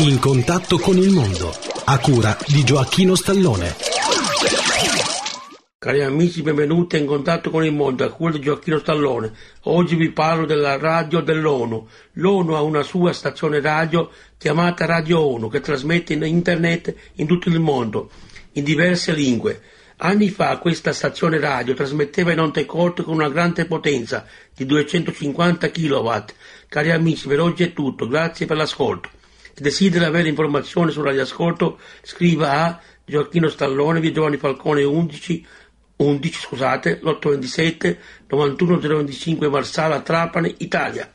In contatto con il mondo, a cura di Gioacchino Stallone. Cari amici, benvenuti in contatto con il mondo, a cura di Gioacchino Stallone. Oggi vi parlo della radio dell'ONU. L'ONU ha una sua stazione radio chiamata Radio ONU che trasmette in internet in tutto il mondo, in diverse lingue. Anni fa questa stazione radio trasmetteva in onde corte con una grande potenza di 250 kW. Cari amici, per oggi è tutto, grazie per l'ascolto. Se desidera avere informazioni sul radioascolto, scriva a Gioacchino Stallone, via Giovanni Falcone 11, 11 scusate, l'827 91 025 Marsala Trapani, Italia.